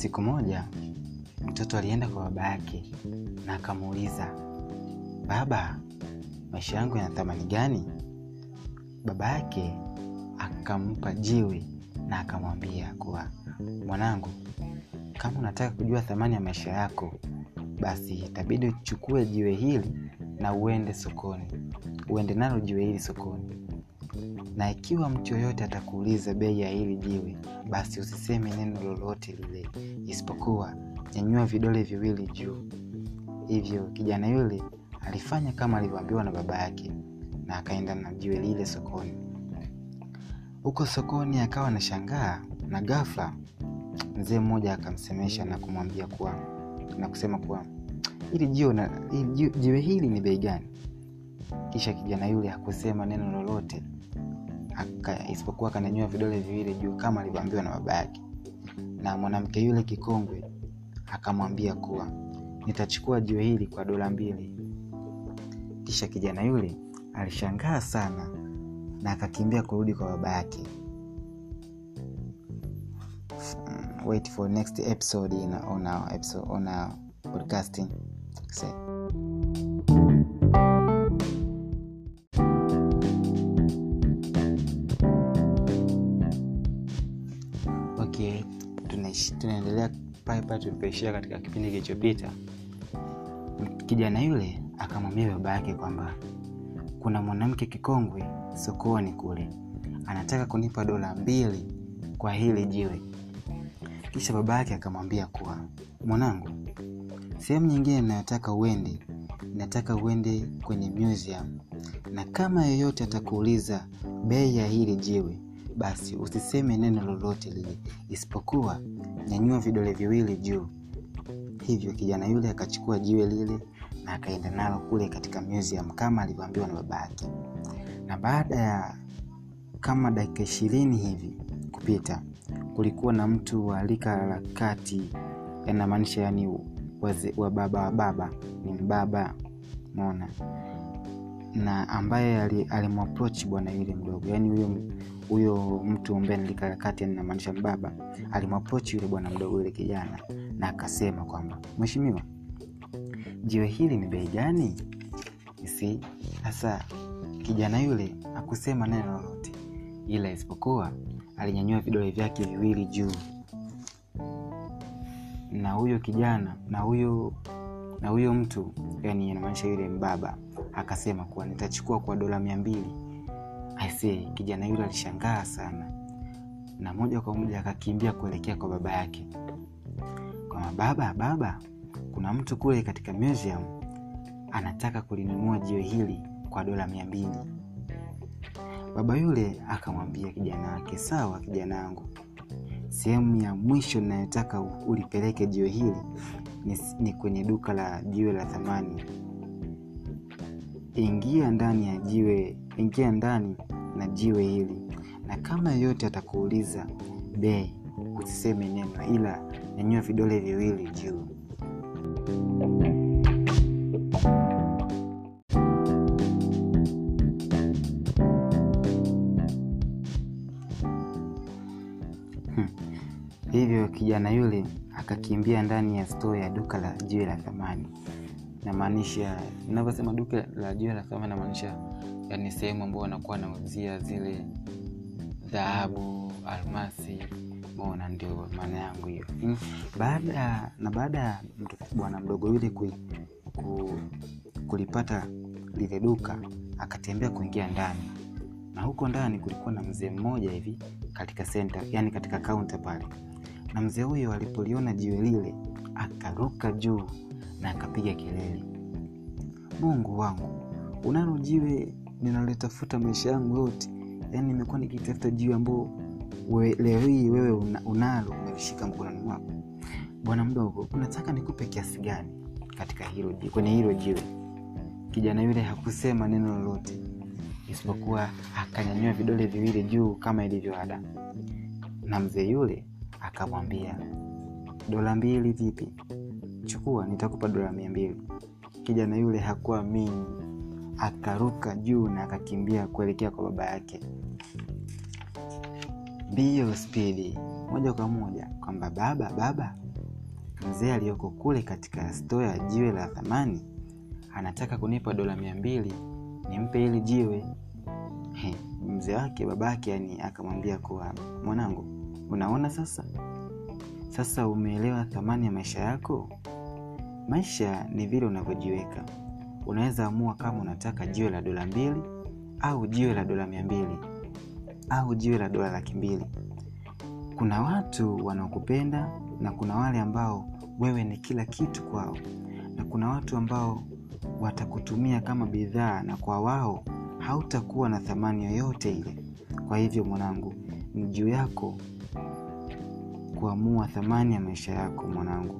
siku moja mtoto alienda kwa baba yake na akamuuliza baba maisha yangu yana thamani gani? Baba yake akampa jiwe na akamwambia kuwa mwanangu kama unataka kujua thamani ya maisha yako basi itabidi uchukue jiwe hili na uende sokoni uende nalo jiwe hili sokoni. Na ikiwa mtu yoyote atakuuliza bei ya hili jiwe basi usiseme neno lolote lile. Isipokuwa nyanyua vidole viwili juu. Hivyo kijana yule alifanya kama alivyoambiwa na baba yake na akaenda na jiwe lile sokoni. Huko sokoni akawa anashangaa na ghafla mzee mmoja akamsemesha na kumwambia kuwa na kusema kuwa jiwe, jiwe hili ni bei gani kisha kijana yule hakusema neno lolote isipokuwa akanyanyua vidole viwili juu kama alivyoambiwa na baba yake. Na mwanamke yule kikongwe akamwambia kuwa nitachukua jiwe hili kwa dola mbili. Kisha kijana yule alishangaa sana na akakimbia kurudi kwa baba yake. Mm, wait for next episode in, on our on our podcasting. Say. Pale pale tulipoishia katika kipindi kilichopita kijana yule akamwambia baba yake kwamba kuna mwanamke kikongwe sokoni kule anataka kunipa dola mbili kwa hili jiwe. Kisha baba yake akamwambia kuwa mwanangu sehemu nyingine inayotaka uende nataka uende kwenye museum. Na kama yeyote atakuuliza bei ya hili jiwe basi usiseme neno lolote lile. Isipokuwa nyanyua vidole viwili juu. Hivyo kijana yule akachukua jiwe lile na akaenda nalo kule katika museum kama alivyoambiwa na baba yake. Na baada ya kama dakika ishirini hivi kupita kulikuwa na mtu wa rika la kati yanamaanisha yani waze- wa baba wa baba ni mbaba mona na ambaye ali- alimwaproach bwana yule mdogo. Yani huyo huyo mtu ambaye nilikaa kati namaanisha mbaba alimwaprochi yule bwana mdogo yule kijana na akasema kwamba mheshimiwa jiwe hili ni bei gani? Si sasa kijana yule akusema neno lolote ila isipokuwa alinyanyua vidole vyake viwili juu. Na huyo kijana na huyo na huyo mtu yani namaanisha yule mbaba akasema kuwa nitachukua kwa dola mia mbili aisee kijana yule alishangaa sana. Na moja kwa moja akakimbia kuelekea kwa baba yake. Kwamba baba baba kuna mtu kule katika museum anataka kulinunua jiwe hili kwa dola mia mbili. Baba yule akamwambia kijana wake sawa kijana wangu. Sehemu ya mwisho inayotaka ulipeleke jiwe hili ni, ni kwenye duka la jiwe la thamani. Ingia ndani ya jiwe ingia ndani na jiwe hili. Na kama yeyote atakuuliza bei usiseme neno ila nyanyua vidole viwili juu. Hmm. hivyo kijana yule akakimbia ndani ya stoo ya duka la jiwe la thamani. Namaanisha inavyosema duka la jiwe la thamani namaanisha yani sehemu ambao wanakuwa wanauzia zile dhahabu almasi mona ndio maana yangu hiyo. Baada na baada ya bwana mdogo yule ku, ku, kulipata lile duka akatembea kuingia ndani. Na huko ndani kulikuwa na mzee mmoja hivi katika center, yani katika kaunta pale. Na mzee huyo alipoliona jiwe lile akaruka juu na akapiga kelele. Mungu wangu unalo jiwe ninalotafuta maisha yangu yote yani nimekuwa nikitafuta jiwe ambao we, leo hii wewe una, unalo umelishika mkononi mwako. Bwana mdogo unataka nikupe kiasi gani katika hilo kwenye hilo jiwe? Kijana yule hakusema neno lolote isipokuwa akanyanyua vidole viwili juu kama ilivyo ada. Na mzee yule akamwambia dola mbili vipi chukua nitakupa dola mia mbili. Kijana yule hakuamini akaruka juu na akakimbia kuelekea kwa baba yake. Mbio spidi moja kwa moja kwamba baba baba mzee aliyoko kule katika sto ya jiwe la thamani anataka kunipa dola mia mbili nimpe ili jiwe. Mzee wake babake yani akamwambia kuwa mwanangu unaona sasa? Sasa umeelewa thamani ya maisha yako? Maisha ni vile unavyojiweka unaweza amua kama unataka jiwe la dola mbili au jiwe la dola mia mbili au jiwe la dola laki mbili. Kuna watu wanaokupenda na kuna wale ambao wewe ni kila kitu kwao. Na kuna watu ambao watakutumia kama bidhaa na kwa wao hautakuwa na thamani yoyote ile. Kwa hivyo mwanangu ni juu yako kuamua thamani ya maisha yako mwanangu